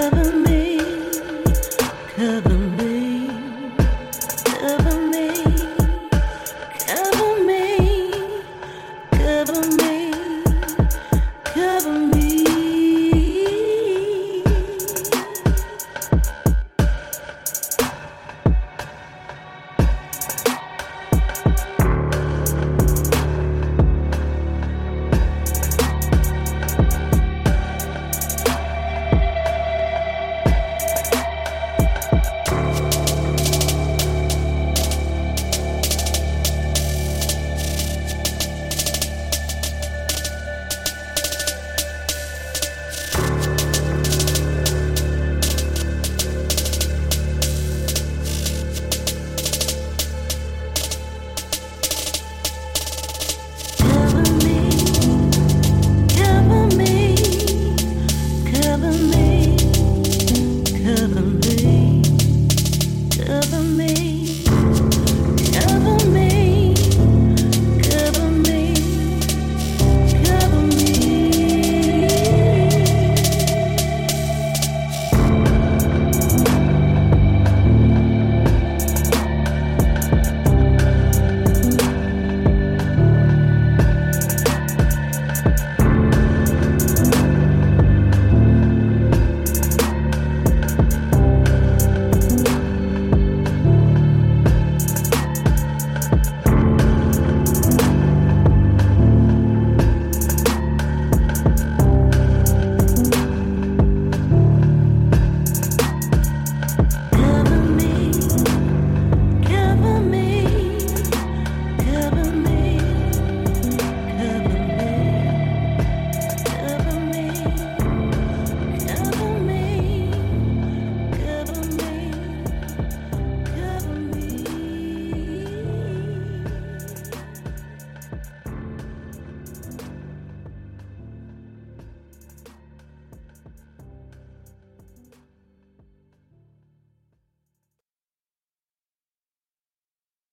never